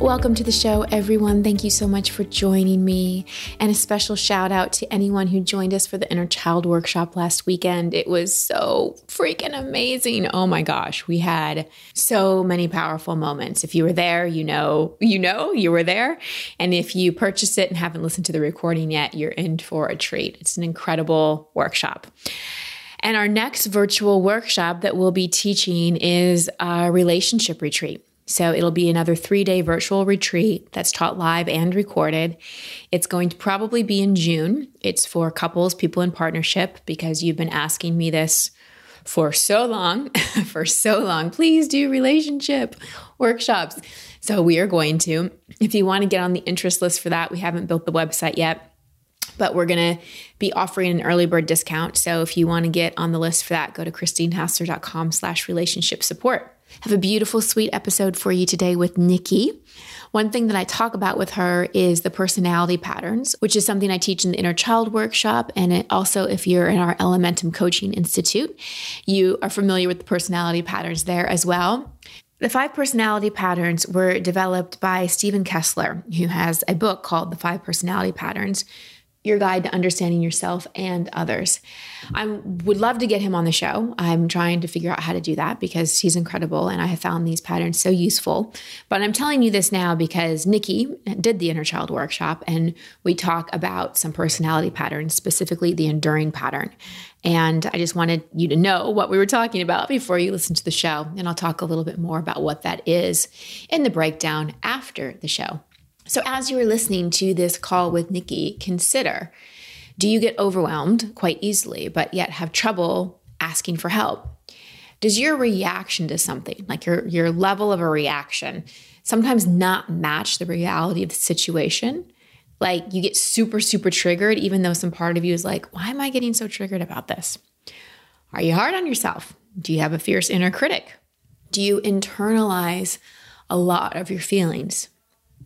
Welcome to the show, everyone. Thank you so much for joining me. And a special shout out to anyone who joined us for the Inner Child Workshop last weekend. It was so freaking amazing. Oh my gosh, we had so many powerful moments. If you were there, you know, you know, you were there. And if you purchased it and haven't listened to the recording yet, you're in for a treat. It's an incredible workshop. And our next virtual workshop that we'll be teaching is a relationship retreat. So it'll be another three day virtual retreat that's taught live and recorded. It's going to probably be in June. It's for couples, people in partnership, because you've been asking me this for so long, for so long. Please do relationship workshops. So we are going to. If you want to get on the interest list for that, we haven't built the website yet but we're going to be offering an early bird discount. So if you want to get on the list for that, go to christinehassler.com slash relationship support have a beautiful, sweet episode for you today with Nikki. One thing that I talk about with her is the personality patterns, which is something I teach in the Inner Child Workshop. And also, if you're in our Elementum Coaching Institute, you are familiar with the personality patterns there as well. The five personality patterns were developed by Steven Kessler, who has a book called The Five Personality Patterns your guide to understanding yourself and others. I would love to get him on the show. I'm trying to figure out how to do that because he's incredible and I have found these patterns so useful. But I'm telling you this now because Nikki did the inner child workshop and we talk about some personality patterns, specifically the enduring pattern. And I just wanted you to know what we were talking about before you listen to the show. And I'll talk a little bit more about what that is in the breakdown after the show. So, as you are listening to this call with Nikki, consider do you get overwhelmed quite easily, but yet have trouble asking for help? Does your reaction to something, like your, your level of a reaction, sometimes not match the reality of the situation? Like you get super, super triggered, even though some part of you is like, why am I getting so triggered about this? Are you hard on yourself? Do you have a fierce inner critic? Do you internalize a lot of your feelings?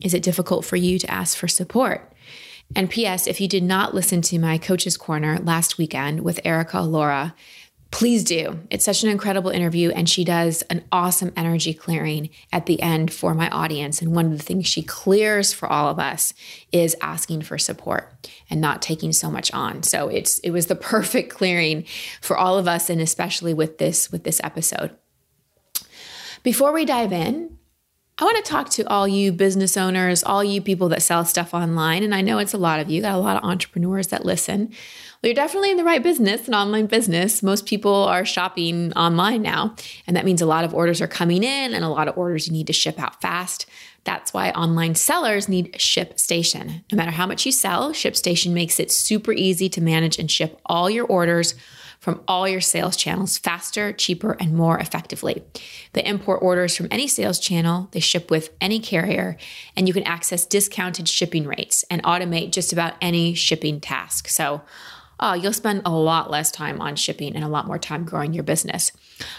Is it difficult for you to ask for support? And P.S., if you did not listen to my Coach's Corner last weekend with Erica Laura, please do. It's such an incredible interview, and she does an awesome energy clearing at the end for my audience. And one of the things she clears for all of us is asking for support and not taking so much on. So it's it was the perfect clearing for all of us, and especially with this with this episode. Before we dive in, I want to talk to all you business owners, all you people that sell stuff online. And I know it's a lot of you, got a lot of entrepreneurs that listen. Well, you're definitely in the right business, an online business. Most people are shopping online now. And that means a lot of orders are coming in and a lot of orders you need to ship out fast. That's why online sellers need ShipStation. No matter how much you sell, ShipStation makes it super easy to manage and ship all your orders from all your sales channels faster, cheaper, and more effectively. They import orders from any sales channel, they ship with any carrier, and you can access discounted shipping rates and automate just about any shipping task. So, oh, you'll spend a lot less time on shipping and a lot more time growing your business.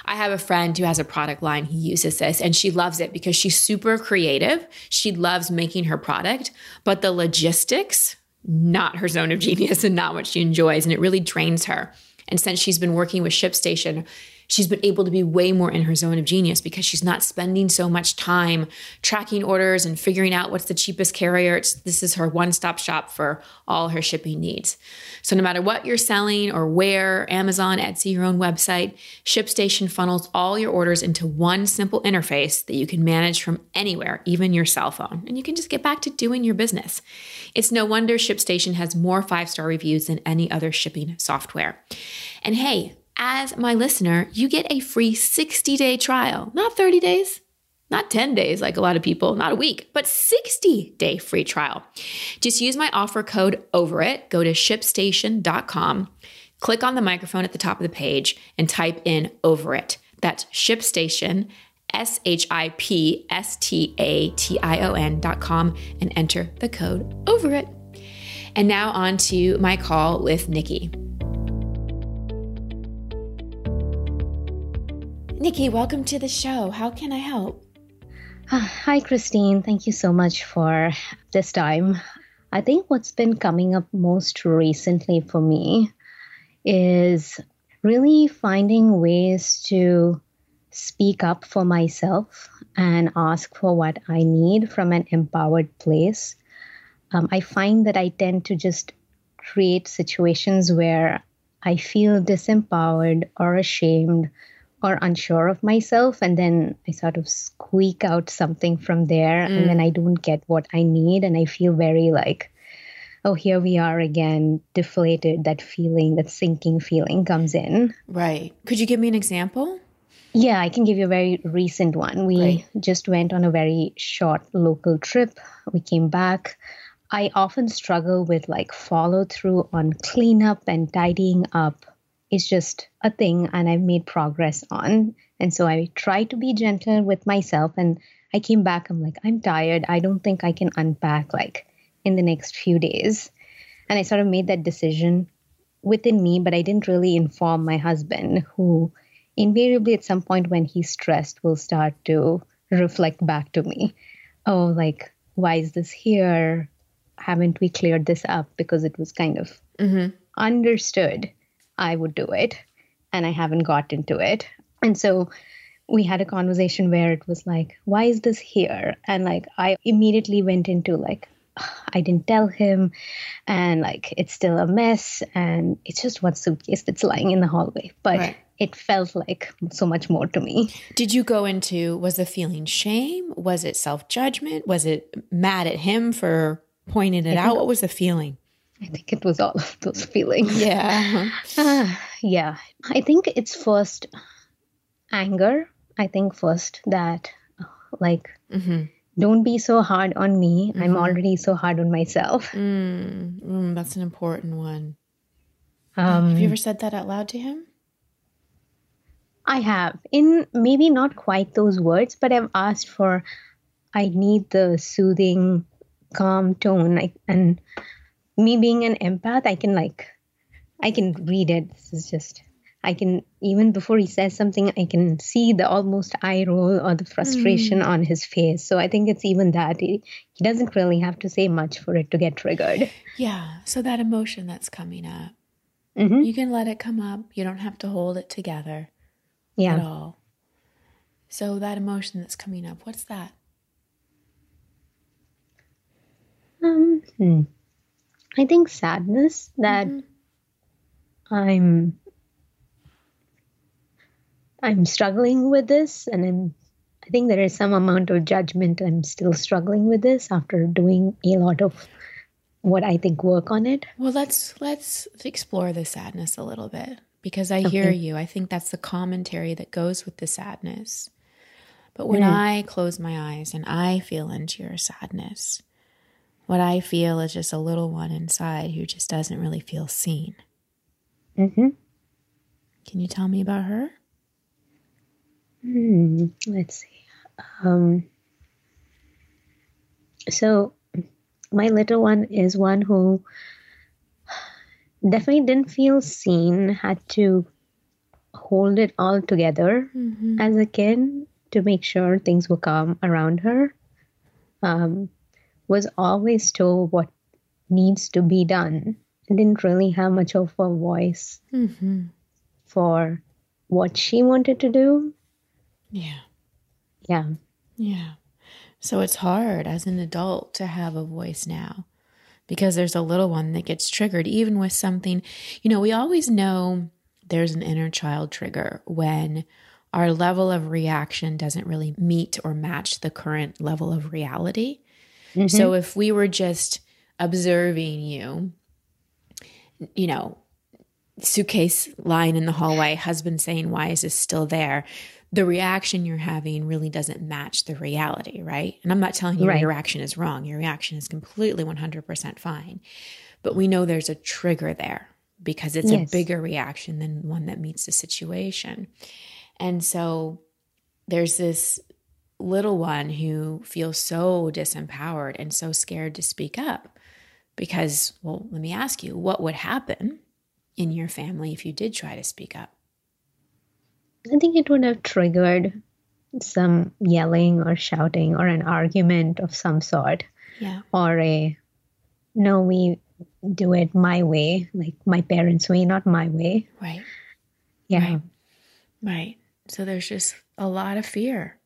I have a friend who has a product line who uses this and she loves it because she's super creative. She loves making her product, but the logistics, not her zone of genius and not what she enjoys. And it really drains her. And since she's been working with ShipStation, she's been able to be way more in her zone of genius because she's not spending so much time tracking orders and figuring out what's the cheapest carrier. It's, this is her one stop shop for all her shipping needs. So, no matter what you're selling or where, Amazon, Etsy, your own website, ShipStation funnels all your orders into one simple interface that you can manage from anywhere, even your cell phone. And you can just get back to doing your business. It's no wonder ShipStation has more five star reviews than any other shipping software. And hey, as my listener, you get a free 60 day trial, not 30 days, not 10 days like a lot of people, not a week, but 60 day free trial. Just use my offer code over it. Go to shipstation.com, click on the microphone at the top of the page, and type in over it. That's ShipStation, S H I P S T A T I O N dot com and enter the code over it. And now on to my call with Nikki. Nikki, welcome to the show. How can I help? Hi, Christine. Thank you so much for this time. I think what's been coming up most recently for me is really finding ways to speak up for myself and ask for what I need from an empowered place. Um, I find that I tend to just create situations where I feel disempowered or ashamed or unsure of myself and then i sort of squeak out something from there mm. and then i don't get what i need and i feel very like oh here we are again deflated that feeling that sinking feeling comes in. Right. Could you give me an example? Yeah i can give you a very recent one. We right. just went on a very short local trip. We came back. I often struggle with like follow through on cleanup and tidying up is just a thing and I've made progress on. And so I try to be gentle with myself. And I came back, I'm like, I'm tired. I don't think I can unpack like in the next few days. And I sort of made that decision within me, but I didn't really inform my husband, who invariably at some point when he's stressed will start to reflect back to me. Oh, like, why is this here? Haven't we cleared this up? Because it was kind of mm-hmm. understood I would do it. And I haven't got into it. And so we had a conversation where it was like, why is this here? And like, I immediately went into like, I didn't tell him, and like, it's still a mess, and it's just one suitcase that's lying in the hallway. But right. it felt like so much more to me. Did you go into, was the feeling shame? Was it self judgment? Was it mad at him for pointing it out? What was the feeling? I think it was all of those feelings. Yeah. Uh, yeah. I think it's first anger. I think first that, like, mm-hmm. don't be so hard on me. Mm-hmm. I'm already so hard on myself. Mm, mm, that's an important one. Um, have you ever said that out loud to him? I have. In maybe not quite those words, but I've asked for, I need the soothing, calm tone. Like, and me being an empath, I can like, I can read it. This is just, I can, even before he says something, I can see the almost eye roll or the frustration mm. on his face. So I think it's even that. He, he doesn't really have to say much for it to get triggered. Yeah. So that emotion that's coming up, mm-hmm. you can let it come up. You don't have to hold it together yeah. at all. So that emotion that's coming up, what's that? Um, hmm. I think sadness that mm-hmm. I'm I'm struggling with this and I'm I think there is some amount of judgment I'm still struggling with this after doing a lot of what I think work on it. Well, let's let's explore the sadness a little bit because I okay. hear you. I think that's the commentary that goes with the sadness. But when mm. I close my eyes and I feel into your sadness, what I feel is just a little one inside who just doesn't really feel seen. Mm-hmm. Can you tell me about her? Hmm, let's see. Um, so, my little one is one who definitely didn't feel seen, had to hold it all together mm-hmm. as a kid to make sure things were calm around her. Um, was always told what needs to be done and didn't really have much of a voice mm-hmm. for what she wanted to do. Yeah. Yeah. Yeah. So it's hard as an adult to have a voice now because there's a little one that gets triggered, even with something. You know, we always know there's an inner child trigger when our level of reaction doesn't really meet or match the current level of reality. Mm-hmm. So if we were just observing you, you know, suitcase lying in the hallway, husband saying, Why is this still there? The reaction you're having really doesn't match the reality, right? And I'm not telling you right. your reaction is wrong. Your reaction is completely 100% fine. But we know there's a trigger there because it's yes. a bigger reaction than one that meets the situation. And so there's this little one who feels so disempowered and so scared to speak up. Because, well, let me ask you, what would happen in your family if you did try to speak up? I think it would have triggered some yelling or shouting or an argument of some sort. Yeah. Or a no, we do it my way, like my parents' way, not my way. Right. Yeah. Right. right. So there's just a lot of fear.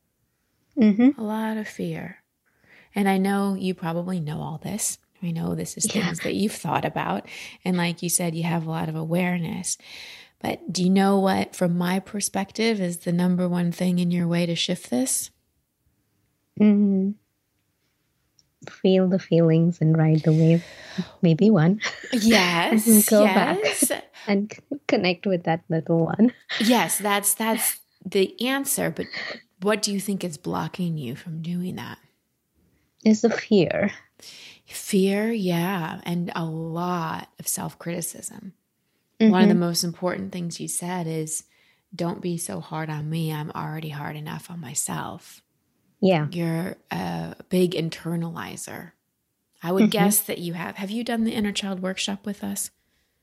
Mm-hmm. A lot of fear. And I know you probably know all this. I know this is things yeah. that you've thought about. And like you said, you have a lot of awareness. But do you know what, from my perspective, is the number one thing in your way to shift this? Mm-hmm. Feel the feelings and ride the wave. Maybe one. Yes. go yes. back and connect with that little one. Yes, that's that's the answer. But what do you think is blocking you from doing that? Is the fear. Fear, yeah, and a lot of self criticism. Mm-hmm. One of the mm-hmm. most important things you said is don't be so hard on me. I'm already hard enough on myself. Yeah. You're a big internalizer. I would mm-hmm. guess that you have. Have you done the inner child workshop with us?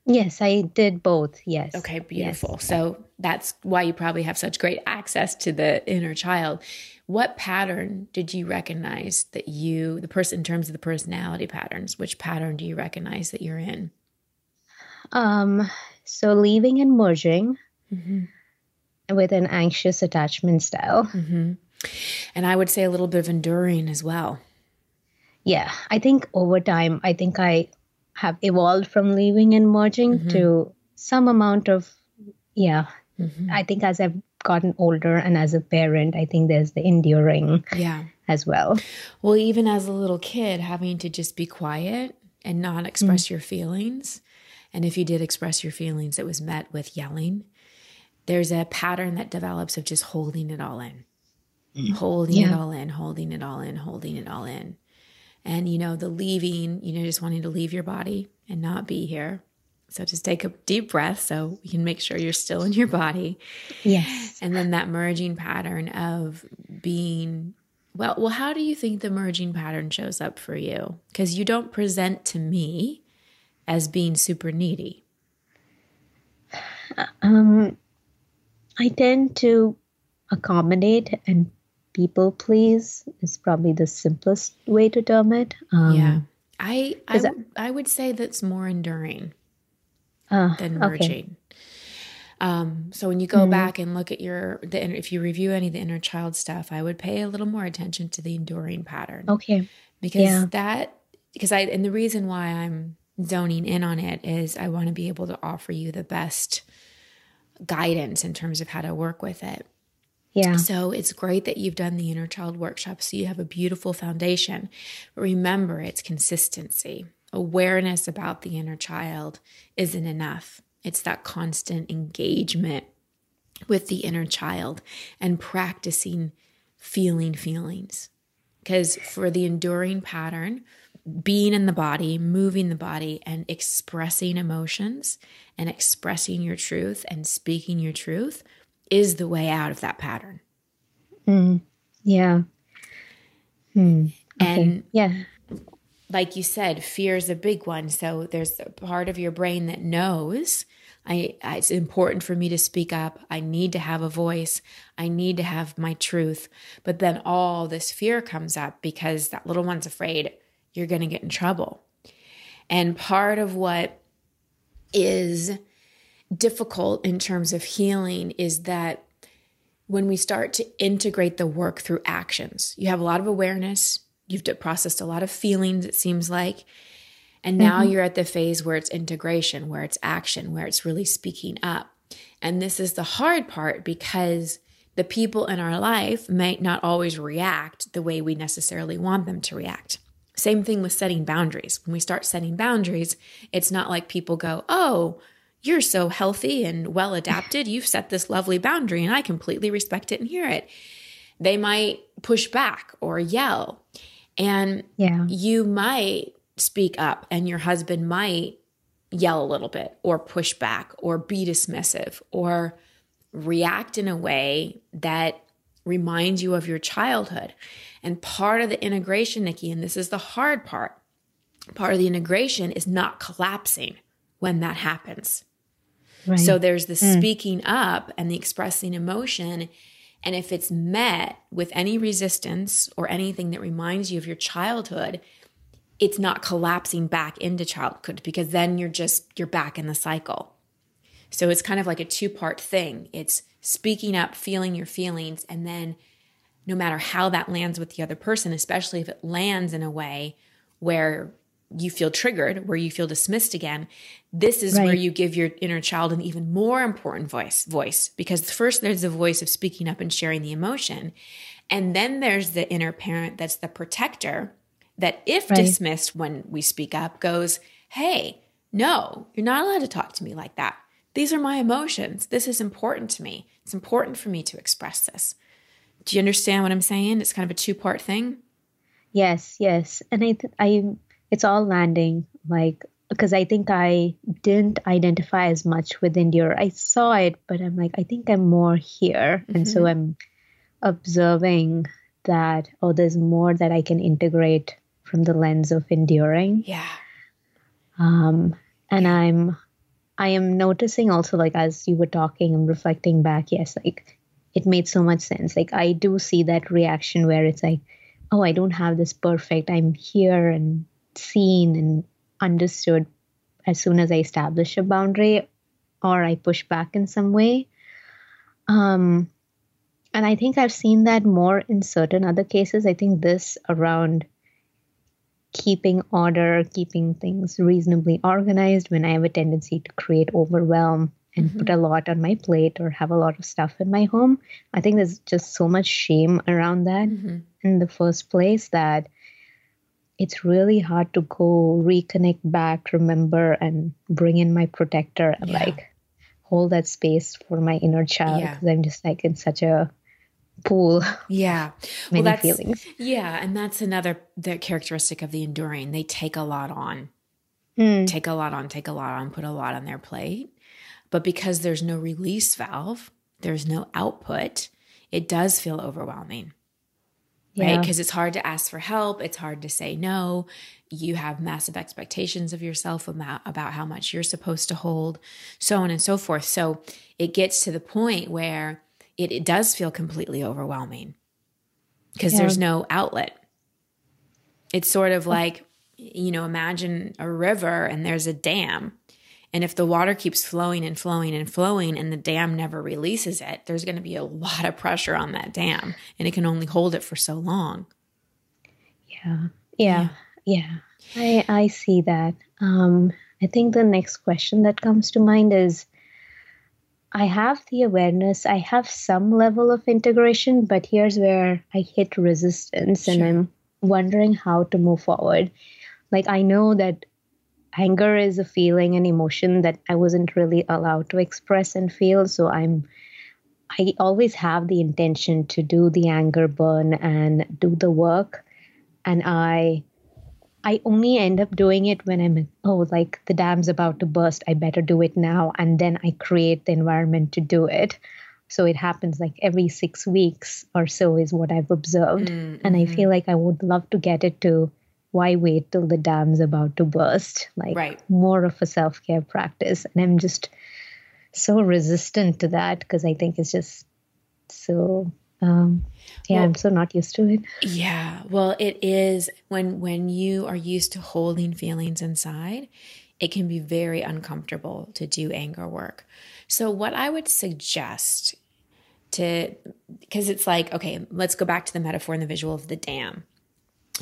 Yes, I did both. Yes. Okay, beautiful. Yes. So that's why you probably have such great access to the inner child. What pattern did you recognize that you, the person, in terms of the personality patterns, which pattern do you recognize that you're in? Um, so leaving and merging mm-hmm. with an anxious attachment style. Mm-hmm. And I would say a little bit of enduring as well. Yeah, I think over time, I think I have evolved from leaving and merging mm-hmm. to some amount of, yeah. Mm-hmm. I think as I've gotten older and as a parent, I think there's the enduring yeah. as well. Well, even as a little kid, having to just be quiet and not express mm-hmm. your feelings and if you did express your feelings, it was met with yelling. There's a pattern that develops of just holding it all in, mm. holding yeah. it all in, holding it all in, holding it all in. And, you know, the leaving, you know, just wanting to leave your body and not be here. So just take a deep breath so we can make sure you're still in your body. Yes. And then that merging pattern of being well, well, how do you think the merging pattern shows up for you? Because you don't present to me as being super needy? Um, I tend to accommodate and people please is probably the simplest way to term it. Um, yeah, I I, w- I would say that's more enduring uh, than merging. Okay. Um, so when you go mm-hmm. back and look at your the if you review any of the inner child stuff, I would pay a little more attention to the enduring pattern. Okay, because yeah. that because I and the reason why I'm zoning in on it is I want to be able to offer you the best guidance in terms of how to work with it. Yeah. So it's great that you've done the inner child workshop. So you have a beautiful foundation. But remember, it's consistency. Awareness about the inner child isn't enough. It's that constant engagement with the inner child and practicing feeling feelings. Because for the enduring pattern, being in the body, moving the body, and expressing emotions and expressing your truth and speaking your truth is the way out of that pattern. Mm, yeah. Hmm. Okay. And yeah, like you said, fear is a big one. So there's a part of your brain that knows I, it's important for me to speak up. I need to have a voice. I need to have my truth. But then all this fear comes up because that little one's afraid you're going to get in trouble. And part of what is difficult in terms of healing is that when we start to integrate the work through actions, you have a lot of awareness, you've processed a lot of feelings, it seems like. And now mm-hmm. you're at the phase where it's integration, where it's action, where it's really speaking up. And this is the hard part because the people in our life might not always react the way we necessarily want them to react. Same thing with setting boundaries. When we start setting boundaries, it's not like people go, Oh, you're so healthy and well adapted. You've set this lovely boundary and I completely respect it and hear it. They might push back or yell. And yeah. you might speak up and your husband might yell a little bit or push back or be dismissive or react in a way that reminds you of your childhood. And part of the integration, Nikki, and this is the hard part, part of the integration is not collapsing when that happens. Right. So there's the mm. speaking up and the expressing emotion. And if it's met with any resistance or anything that reminds you of your childhood, it's not collapsing back into childhood because then you're just you're back in the cycle. So it's kind of like a two-part thing. It's speaking up, feeling your feelings and then no matter how that lands with the other person, especially if it lands in a way where you feel triggered, where you feel dismissed again, this is right. where you give your inner child an even more important voice, voice because first there's the voice of speaking up and sharing the emotion. And then there's the inner parent that's the protector that if right. dismissed when we speak up goes, "Hey, no, you're not allowed to talk to me like that. These are my emotions. This is important to me. It's important for me to express this." Do you understand what I'm saying? It's kind of a two-part thing. Yes, yes. And I th- I it's all landing like because I think I didn't identify as much with Endure. I saw it, but I'm like, I think I'm more here. Mm-hmm. And so mm-hmm. I'm observing that, oh, there's more that I can integrate from the lens of enduring. Yeah. Um, and I'm, I am noticing also, like, as you were talking, I'm reflecting back, yes, like, it made so much sense. Like, I do see that reaction where it's like, oh, I don't have this perfect, I'm here and seen and understood as soon as I establish a boundary or I push back in some way. Um, and I think I've seen that more in certain other cases. I think this around keeping order, keeping things reasonably organized when I have a tendency to create overwhelm and mm-hmm. put a lot on my plate or have a lot of stuff in my home. I think there's just so much shame around that mm-hmm. in the first place that it's really hard to go reconnect back, remember, and bring in my protector and yeah. like hold that space for my inner child because yeah. I'm just like in such a pool. Yeah. Many well, that's, feelings. Yeah. And that's another the characteristic of the enduring. They take a lot on. Mm. Take a lot on, take a lot on, put a lot on their plate. But because there's no release valve, there's no output, it does feel overwhelming right? Because it's hard to ask for help. It's hard to say no. You have massive expectations of yourself about, about how much you're supposed to hold, so on and so forth. So it gets to the point where it, it does feel completely overwhelming because yeah. there's no outlet. It's sort of like, you know, imagine a river and there's a dam and if the water keeps flowing and flowing and flowing and the dam never releases it, there's going to be a lot of pressure on that dam and it can only hold it for so long. Yeah. Yeah. Yeah. I I see that. Um I think the next question that comes to mind is I have the awareness, I have some level of integration, but here's where I hit resistance sure. and I'm wondering how to move forward. Like I know that anger is a feeling and emotion that I wasn't really allowed to express and feel. So I'm I always have the intention to do the anger burn and do the work. And I I only end up doing it when I'm oh like the dam's about to burst. I better do it now. And then I create the environment to do it. So it happens like every six weeks or so is what I've observed. Mm-hmm. And I feel like I would love to get it to why wait till the dam's about to burst? Like right. more of a self care practice. And I'm just so resistant to that because I think it's just so um yeah well, i'm so not used to it yeah well it is when when you are used to holding feelings inside it can be very uncomfortable to do anger work so what i would suggest to because it's like okay let's go back to the metaphor and the visual of the dam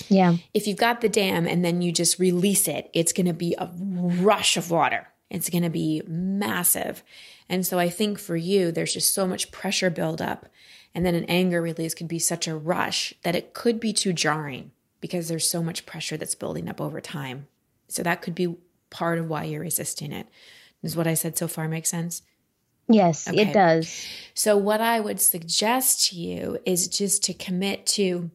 yeah. If you've got the dam and then you just release it, it's going to be a rush of water. It's going to be massive. And so I think for you, there's just so much pressure buildup. And then an anger release could be such a rush that it could be too jarring because there's so much pressure that's building up over time. So that could be part of why you're resisting it. Does what I said so far make sense? Yes, okay. it does. So, what I would suggest to you is just to commit to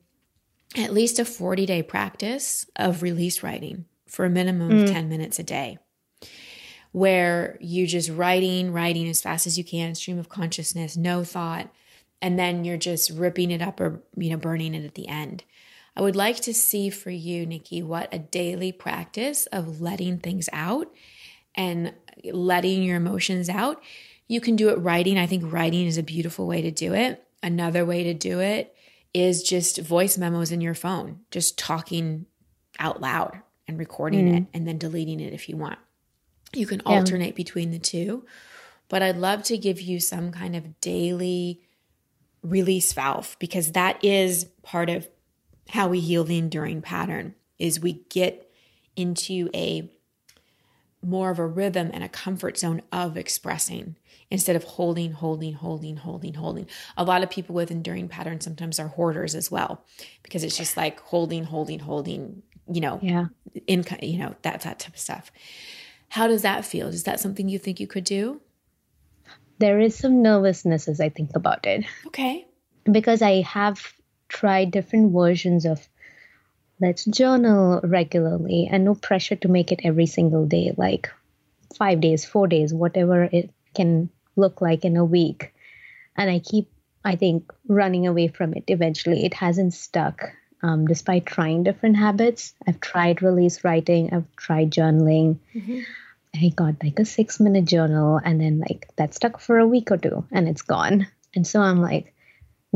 at least a 40 day practice of release writing for a minimum mm. of 10 minutes a day, where you just writing, writing as fast as you can, stream of consciousness, no thought, and then you're just ripping it up or you know burning it at the end. I would like to see for you, Nikki, what a daily practice of letting things out and letting your emotions out. You can do it writing. I think writing is a beautiful way to do it. Another way to do it is just voice memos in your phone, just talking out loud and recording mm. it and then deleting it if you want. You can alternate between the two, but I'd love to give you some kind of daily release valve because that is part of how we heal the enduring pattern is we get into a more of a rhythm and a comfort zone of expressing instead of holding, holding, holding, holding, holding. A lot of people with enduring patterns sometimes are hoarders as well because it's just like holding, holding, holding, you know, yeah, in you know that that type of stuff. How does that feel? Is that something you think you could do? There is some nervousness as I think about it. Okay. Because I have tried different versions of let's journal regularly and no pressure to make it every single day, like five days, four days, whatever it can look like in a week. And I keep, I think, running away from it eventually. It hasn't stuck. Um, despite trying different habits, I've tried release writing, I've tried journaling. Mm-hmm. I got like a six minute journal, and then like that stuck for a week or two, and it's gone. And so I'm like,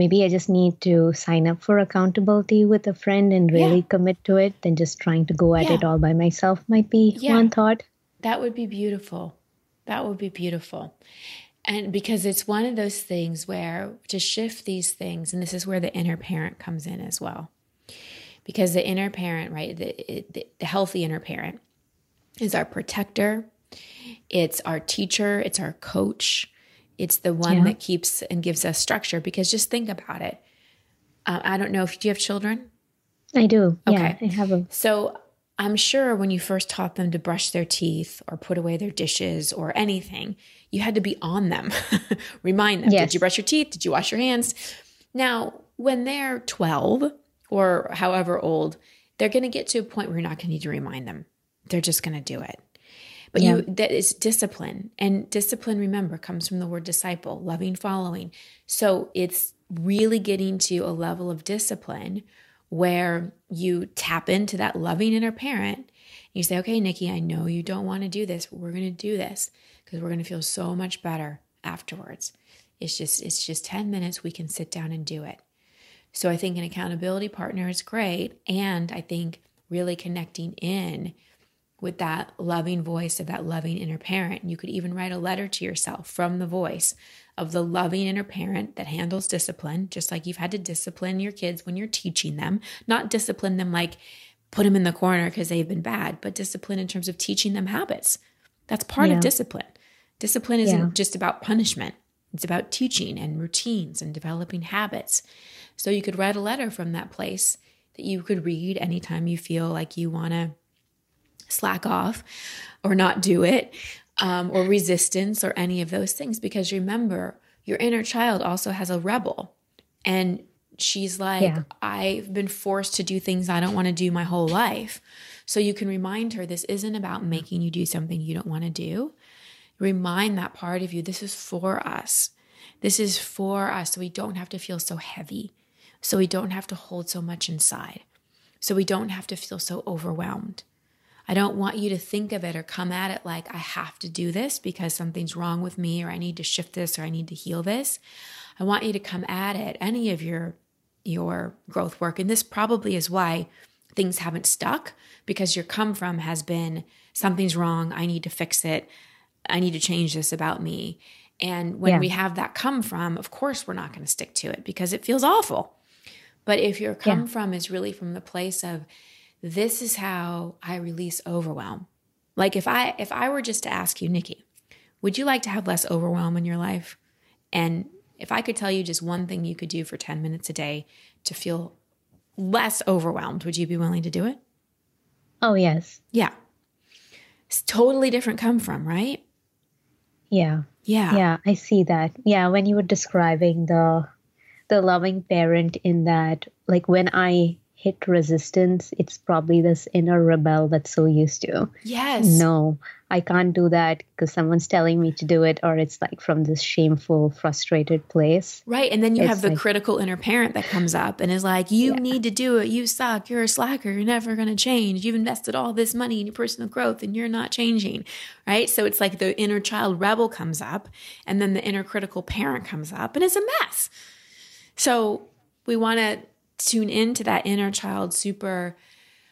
maybe I just need to sign up for accountability with a friend and really yeah. commit to it than just trying to go at yeah. it all by myself, might be yeah. one thought. That would be beautiful. That would be beautiful. And because it's one of those things where to shift these things, and this is where the inner parent comes in as well. Because the inner parent, right, the, the, the healthy inner parent is our protector, it's our teacher, it's our coach, it's the one yeah. that keeps and gives us structure. Because just think about it. Uh, I don't know if do you have children. I do. Okay, yeah, I have them. So I'm sure when you first taught them to brush their teeth or put away their dishes or anything, you had to be on them, remind them. Yes. Did you brush your teeth? Did you wash your hands? Now, when they're 12 or however old, they're going to get to a point where you're not going to need to remind them. They're just going to do it. But yeah. you that is discipline. And discipline, remember, comes from the word disciple, loving following. So it's really getting to a level of discipline where you tap into that loving inner parent. You say, okay, Nikki, I know you don't want to do this, but we're going to do this because we're going to feel so much better afterwards. It's just, it's just 10 minutes. We can sit down and do it. So I think an accountability partner is great. And I think really connecting in with that loving voice of that loving inner parent. You could even write a letter to yourself from the voice of the loving inner parent that handles discipline, just like you've had to discipline your kids when you're teaching them, not discipline them like put them in the corner because they've been bad, but discipline in terms of teaching them habits. That's part yeah. of discipline. Discipline isn't yeah. just about punishment. It's about teaching and routines and developing habits. So you could write a letter from that place that you could read anytime you feel like you want to slack off or not do it um, or resistance or any of those things. Because remember, your inner child also has a rebel. And she's like, yeah. I've been forced to do things I don't want to do my whole life. So you can remind her this isn't about making you do something you don't want to do. Remind that part of you, this is for us. This is for us. So we don't have to feel so heavy. So we don't have to hold so much inside. So we don't have to feel so overwhelmed. I don't want you to think of it or come at it like I have to do this because something's wrong with me or I need to shift this or I need to heal this. I want you to come at it, any of your your growth work. And this probably is why things haven't stuck because your come from has been something's wrong, I need to fix it. I need to change this about me. And when yeah. we have that come from, of course we're not going to stick to it because it feels awful. But if your come yeah. from is really from the place of this is how I release overwhelm. Like if I if I were just to ask you, Nikki, would you like to have less overwhelm in your life? And if I could tell you just one thing you could do for 10 minutes a day to feel less overwhelmed, would you be willing to do it? Oh, yes. Yeah. It's totally different come from, right? Yeah. Yeah. Yeah, I see that. Yeah, when you were describing the the loving parent in that like when I hit resistance, it's probably this inner rebel that's so used to. Yes. No, I can't do that because someone's telling me to do it, or it's like from this shameful, frustrated place. Right. And then you It's have the like- critical inner parent that comes up and is like, you Yeah. need to do it. You suck. You're a slacker. You're never going to change. You've invested all this money in your personal growth and you're not changing. Right. So it's like the inner child rebel comes up and then the inner critical parent comes up and it's a mess. So we want to tune into that inner child super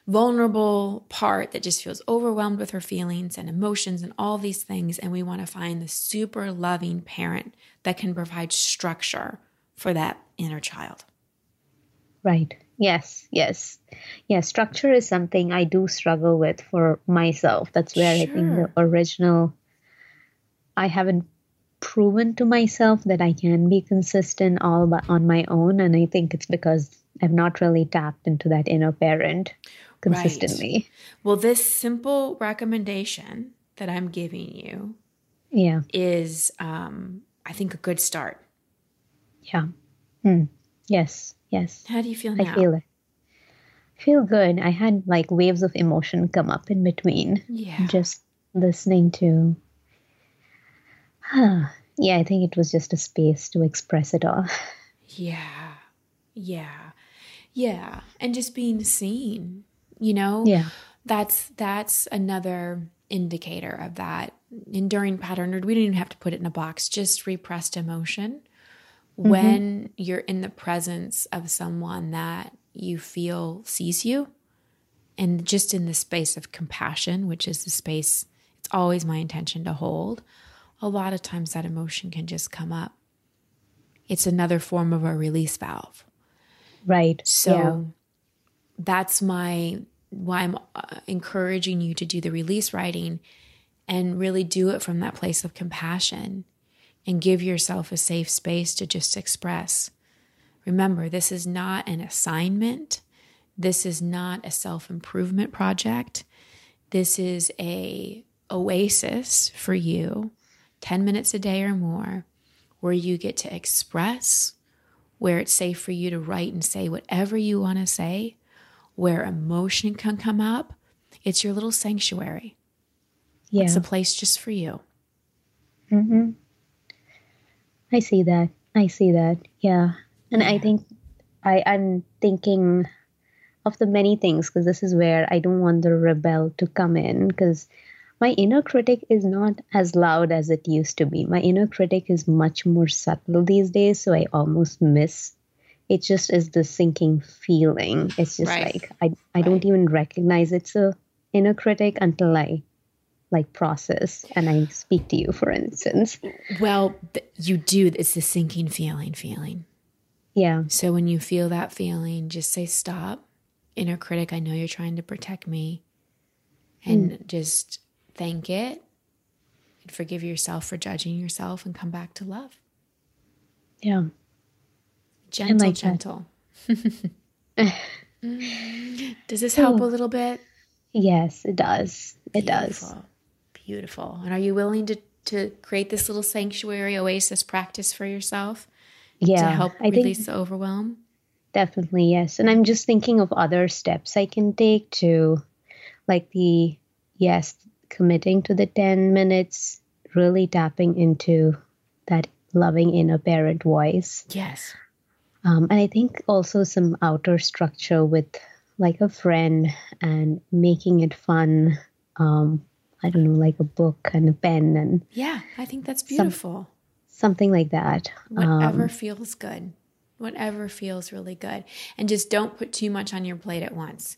vulnerable part that just feels overwhelmed with her feelings and emotions and all these things. And we want to find the super loving parent that can provide structure for that inner child. Right. Yes. Yes. Yeah. Structure is something I do struggle with for myself. That's where I think the original, I haven't proven to myself that I can be consistent all by, on my own. And I think it's because I've not really tapped into that inner parent consistently. Well, this simple recommendation that I'm giving you Yeah. is, um, I think, a good start. Yeah. Hmm. Yes. Yes. How do you feel I now? feel it. I feel good. I had like waves of emotion come up in between. yeah. just listening to yeah i think it was just a space to express it all Yeah. Yeah. Yeah. And just being seen, you know? yeah That's that's another indicator of that enduring pattern or we don't even have to put it in a box, just repressed emotion. Mm-hmm. When you're in the presence of someone that you feel sees you and just in the space of compassion, which is the space it's always my intention to hold, a lot of times that emotion can just come up. It's another form of a release valve. Right So yeah. that's my why I'm uh, encouraging you to do the release writing and really do it from that place of compassion and give yourself a safe space to just express. Remember, this is not an assignment. This is not a self-improvement project. This is a oasis for you, 10 minutes a day or more, where you get to express where it's safe for you to write and say whatever you want to say, where emotion can come up. It's your little sanctuary. yeah It's a place just for you. hmm i see that i see that yeah and i think i i'm thinking of the many things because this is where i don't want the rebel to come in because my inner critic is not as loud as it used to be my inner critic is much more subtle these days so i almost miss it just is the sinking feeling it's just Right. like i i don't even recognize it's a inner critic until i like process and i speak to you for instance Well, you do. It's the sinking feeling, feeling. yeah So when you feel that feeling, just say, stop. Inner critic, I know you're trying to protect me. And mm. just thank it and forgive yourself for judging yourself and come back to love. yeah Gentle, like gentle. Mm. Does this help a little bit? yes it does it does Beautiful. Beautiful. And are you willing to, to create this little sanctuary oasis practice for yourself yeah to help i release the overwhelm? definitely yes and i'm just thinking of other steps i can take to like the yes committing to the 10 minutes really tapping into that loving inner parent voice Yes. Um, and I think also some outer structure with like a friend and making it fun. Um, I don't know, like a book and a pen and Yeah, I think that's beautiful. something like that. Whatever Um, feels good. Whatever feels really good. And just don't put too much on your plate at once.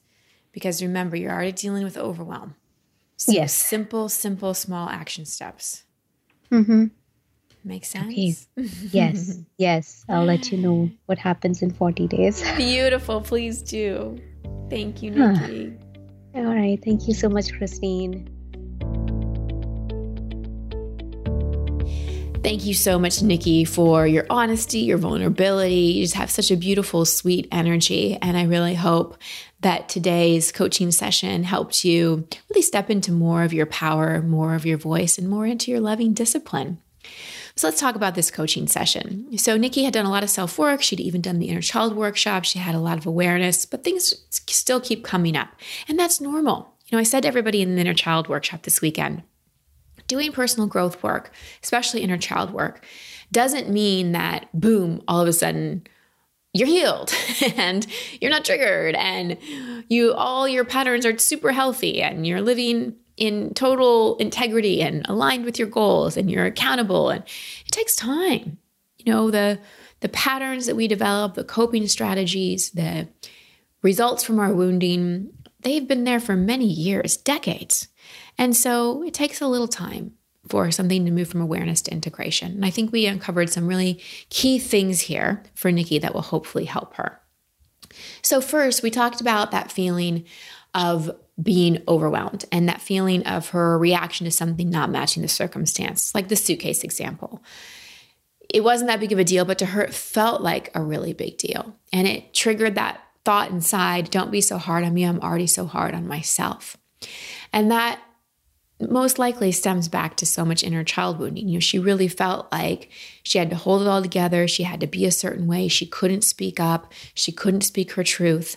Because remember, you're already dealing with overwhelm. Yes. simple, simple, small action steps. Mm-hmm. Make sense? Okay. Yes, yes. I'll let you know what happens in 40 days. Beautiful. Please do. Thank you, Huh. Nikki. All right. Thank you so much, Christine. Thank you so much, Nikki, for your honesty, your vulnerability. You just have such a beautiful, sweet energy. And I really hope that today's coaching session helped you really step into more of your power, more of your voice, and more into your loving discipline. So let's talk about this coaching session. So Nikki had done a lot of self work. She'd even done the inner child workshop. She had a lot of awareness, but things still keep coming up. And that's normal. You know, I said to everybody in the inner child workshop this weekend, doing personal growth work, especially inner child work, doesn't mean that boom, all of a sudden you're healed and you're not triggered and you all your patterns are super healthy and you're living in total integrity and aligned with your goals and you're accountable and it takes time. You know the the patterns that we develop the coping strategies the results from our wounding they've been there for many years decades and so it takes a little time for something to move from awareness to integration and i think we uncovered some really key things here for nikki that will hopefully help her so first we talked about that feeling of being overwhelmed and that feeling of her reaction to something not matching the circumstance, like the suitcase example. It wasn't that big of a deal, but to her, it felt like a really big deal. And it triggered that thought inside don't be so hard on me. I'm already so hard on myself. And that most likely stems back to so much inner child wounding. You know, she really felt like she had to hold it all together. She had to be a certain way. She couldn't speak up. She couldn't speak her truth.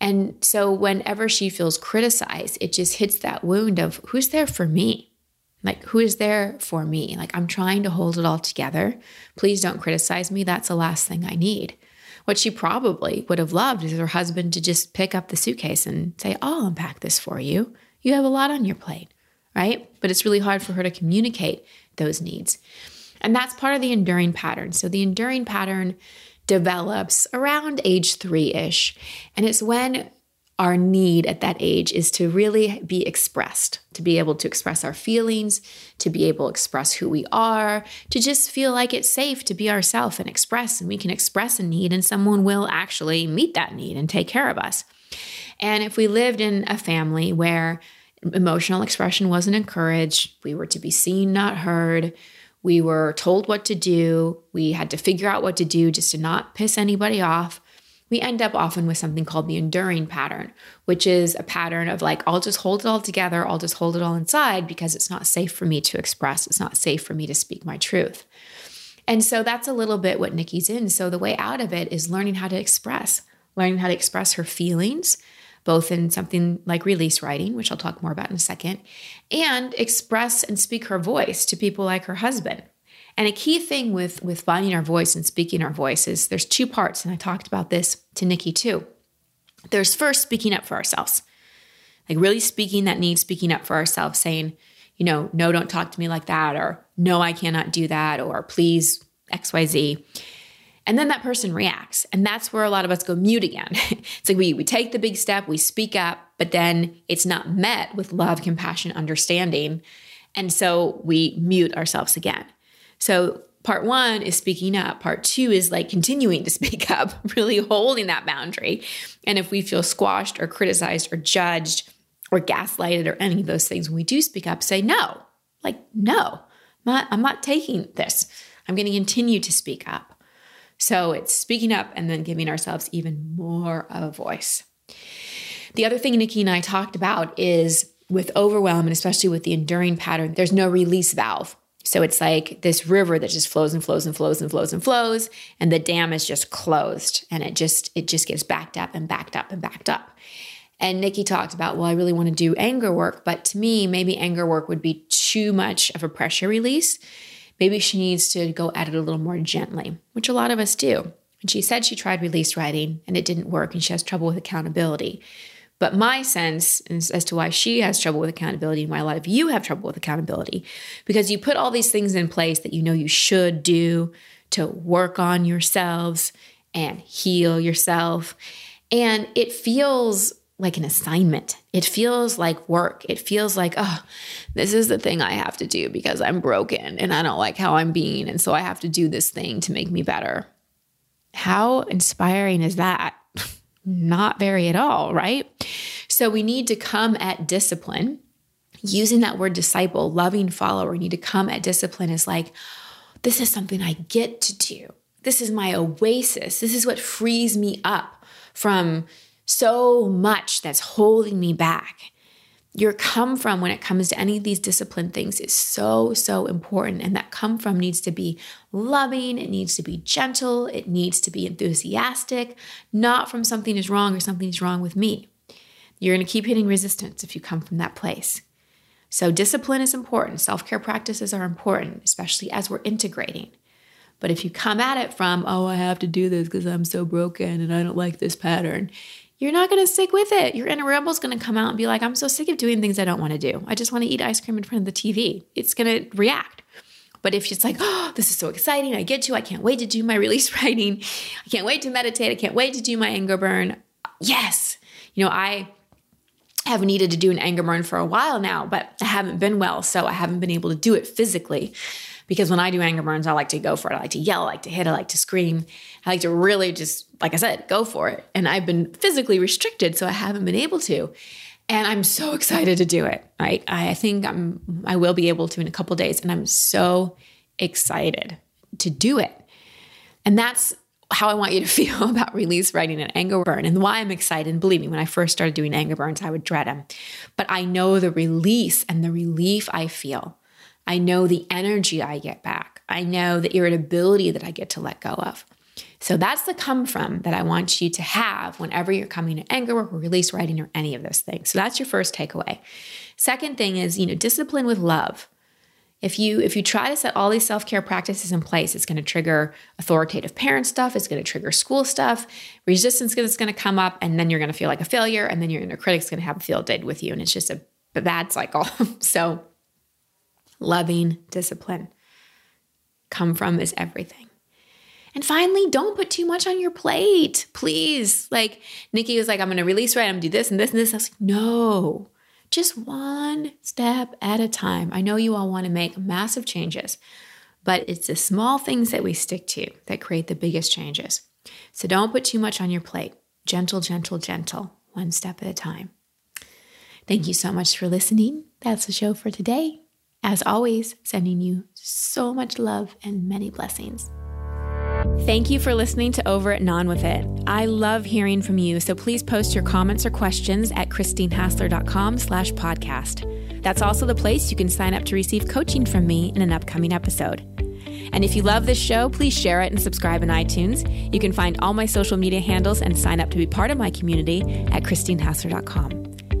And so whenever she feels criticized, it just hits that wound of who's there for me? Like, who is there for me? Like, I'm trying to hold it all together. Please don't criticize me. That's the last thing I need. What she probably would have loved is her husband to just pick up the suitcase and say, I'll unpack this for you. You have a lot on your plate, right? But it's really hard for her to communicate those needs. And that's part of the enduring pattern. So the enduring pattern develops around age three ish. And it's when our need at that age is to really be expressed, to be able to express our feelings, to be able to express who we are, to just feel like it's safe to be ourselves and express. And we can express a need, and someone will actually meet that need and take care of us. And if we lived in a family where emotional expression wasn't encouraged, we were to be seen, not heard, we were told what to do. We had to figure out what to do just to not piss anybody off. We end up often with something called the enduring pattern, which is a pattern of like, I'll just hold it all together, I'll just hold it all inside because it's not safe for me to express, it's not safe for me to speak my truth. And so that's a little bit what Nikki's in. So the way out of it is learning how to express, learning how to express her feelings, both in something like release writing, which I'll talk more about in a second, and express and speak her voice to people like her husband. And a key thing with, with finding our voice and speaking our voice is there's two parts, and I talked about this to Nikki too. There's first speaking up for ourselves, like really speaking that need, speaking up for ourselves, saying, you know, no, don't talk to me like that, or no, I cannot do that, or please, XYZ. And then that person reacts. And that's where a lot of us go mute again. it's like we, we take the big step, we speak up, but then it's not met with love, compassion, understanding. And so we mute ourselves again. So part one is speaking up. Part two is like continuing to speak up, really holding that boundary. And if we feel squashed or criticized or judged or gaslighted or any of those things, when we do speak up, say no. Like, no, I'm not, I'm not taking this. I'm going to continue to speak up. So it's speaking up and then giving ourselves even more of a voice. The other thing Nikki and I talked about is with overwhelm and especially with the enduring pattern, there's no release valve. So it's like this river that just flows and flows and flows and flows and flows and the dam is just closed and it just it just gets backed up and backed up and backed up. And Nikki talked about, well, I really want to do anger work, but to me, maybe anger work would be too much of a pressure release maybe she needs to go at it a little more gently, which a lot of us do. And she said she tried release writing and it didn't work and she has trouble with accountability. But my sense as to why she has trouble with accountability and why a lot of you have trouble with accountability, because you put all these things in place that you know you should do to work on yourselves and heal yourself. And it feels like an assignment. It feels like work. It feels like, oh, this is the thing I have to do because I'm broken and I don't like how I'm being. And so I have to do this thing to make me better. How inspiring is that? Not very at all, right? So we need to come at discipline. Using that word disciple, loving follower, we need to come at discipline is like, this is something I get to do. This is my oasis. This is what frees me up from so much that's holding me back. your come from when it comes to any of these discipline things is so, so important. And that come from needs to be loving, it needs to be gentle, it needs to be enthusiastic, not from something is wrong or something is wrong with me. You're going to keep hitting resistance if you come from that place. So, discipline is important. Self care practices are important, especially as we're integrating. But if you come at it from, oh, I have to do this because I'm so broken and I don't like this pattern, you're not going to stick with it. Your inner rebel's going to come out and be like, I'm so sick of doing things I don't want to do. I just want to eat ice cream in front of the TV. It's going to react. But if it's like, oh, this is so exciting, I get to, I can't wait to do my release writing, I can't wait to meditate, I can't wait to do my anger burn. Yes. You know, I have needed to do an anger burn for a while now, but I haven't been well. So I haven't been able to do it physically because when I do anger burns, I like to go for it. I like to yell, I like to hit, I like to scream. I like to really just, like I said, go for it. And I've been physically restricted, so I haven't been able to. And I'm so excited to do it. Right? I think I'm I will be able to in a couple days. And I'm so excited to do it. And that's how I want you to feel about release writing an anger burn and why I'm excited. And believe me, when I first started doing anger burns, I would dread them. But I know the release and the relief I feel I know the energy I get back. I know the irritability that I get to let go of. So that's the come from that I want you to have whenever you're coming to anger work or release writing or any of those things. So that's your first takeaway. Second thing is, you know, discipline with love. If you if you try to set all these self-care practices in place, it's going to trigger authoritative parent stuff, it's going to trigger school stuff, resistance is going to come up, and then you're going to feel like a failure, and then your inner critic's going to have a field day with you, and it's just a, a bad cycle. so loving discipline. Come from is everything. And finally, don't put too much on your plate, please. Like Nikki was like, I'm to release right. I'm to do this and this and this. I was like, no, just one step at a time. I know you all want to make massive changes, but it's the small things that we stick to that create the biggest changes. So don't put too much on your plate. Gentle, gentle, gentle, one step at a time. Thank you so much for listening. That's the show for today. As always, sending you so much love and many blessings. Thank you for listening to Over It and On With It. I love hearing from you, so please post your comments or questions at christinehassler.com slash podcast. That's also the place you can sign up to receive coaching from me in an upcoming episode. And if you love this show, please share it and subscribe in iTunes. You can find all my social media handles and sign up to be part of my community at christinehassler.com.